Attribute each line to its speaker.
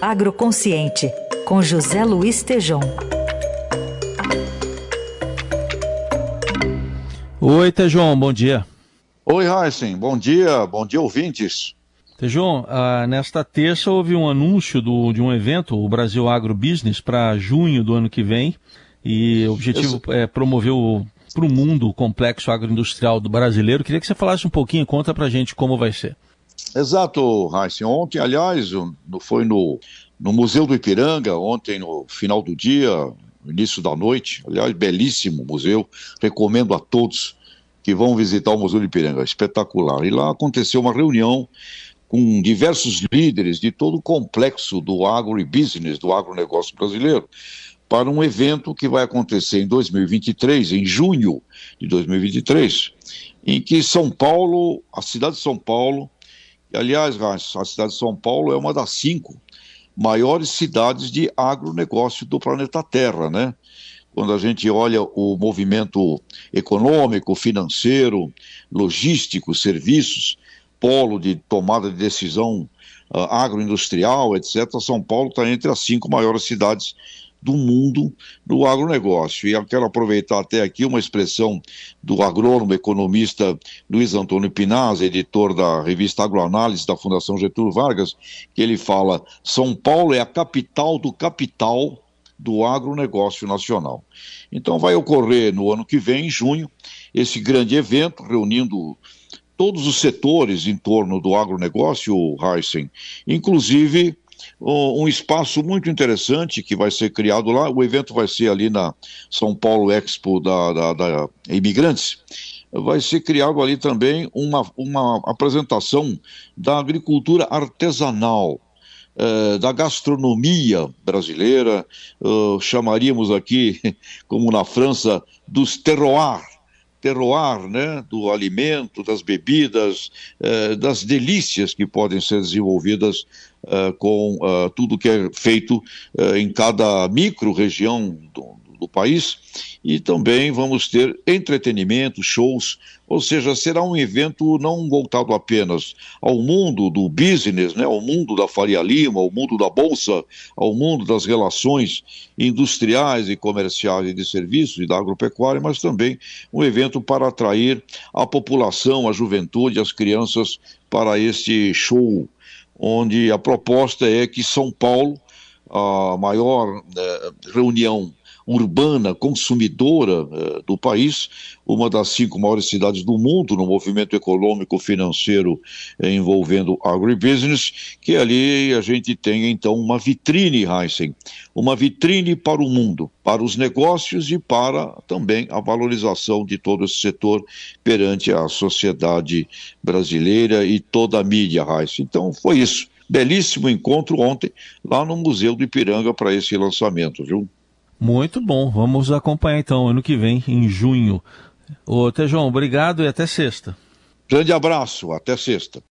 Speaker 1: Agroconsciente, com José Luiz Tejom.
Speaker 2: Oi, Tejom, bom dia.
Speaker 3: Oi, Heisen, bom dia, bom dia, ouvintes.
Speaker 2: Tejom, ah, nesta terça houve um anúncio do, de um evento, o Brasil Agro Business, para junho do ano que vem, e o objetivo é promover para o mundo o complexo agroindustrial do brasileiro. Queria que você falasse um pouquinho, conta para gente como vai ser.
Speaker 3: Exato, Heisen. Ontem, aliás, foi no, no Museu do Ipiranga, ontem no final do dia, início da noite. Aliás, belíssimo museu. Recomendo a todos que vão visitar o Museu do Ipiranga. Espetacular. E lá aconteceu uma reunião com diversos líderes de todo o complexo do agribusiness, do agronegócio brasileiro, para um evento que vai acontecer em 2023, em junho de 2023, em que São Paulo, a cidade de São Paulo, e, aliás, a cidade de São Paulo é uma das cinco maiores cidades de agronegócio do planeta Terra, né? Quando a gente olha o movimento econômico, financeiro, logístico, serviços, polo de tomada de decisão uh, agroindustrial, etc., São Paulo está entre as cinco maiores cidades do mundo do agronegócio. E eu quero aproveitar até aqui uma expressão do agrônomo economista Luiz Antônio Pinaz, editor da revista Agroanálise da Fundação Getúlio Vargas, que ele fala: São Paulo é a capital do capital do agronegócio nacional. Então vai ocorrer no ano que vem, em junho, esse grande evento reunindo todos os setores em torno do agronegócio, Heisen, inclusive um espaço muito interessante que vai ser criado lá. O evento vai ser ali na São Paulo Expo da, da, da Imigrantes. Vai ser criado ali também uma, uma apresentação da agricultura artesanal, eh, da gastronomia brasileira, chamaríamos aqui, como na França, dos terroirs terroir, né, do alimento, das bebidas, eh, das delícias que podem ser desenvolvidas eh, com eh, tudo que é feito eh, em cada micro-região do, do país. E também vamos ter entretenimento, shows, ou seja, será um evento não voltado apenas ao mundo do business, né, ao mundo da Faria Lima, ao mundo da Bolsa, ao mundo das relações industriais e comerciais e de serviços e da agropecuária, mas também um evento para atrair a população, a juventude, as crianças para este show, onde a proposta é que São Paulo, a maior eh, reunião urbana, consumidora uh, do país, uma das cinco maiores cidades do mundo no movimento econômico financeiro eh, envolvendo agribusiness, que ali a gente tem então uma vitrine, Heisen, uma vitrine para o mundo, para os negócios e para também a valorização de todo esse setor perante a sociedade brasileira e toda a mídia, Heisen. Então foi isso belíssimo encontro ontem lá no Museu do Ipiranga para esse lançamento, viu?
Speaker 2: Muito bom. Vamos acompanhar então ano que vem, em junho. Ô, Tejão, obrigado e até sexta.
Speaker 3: Grande abraço, até sexta.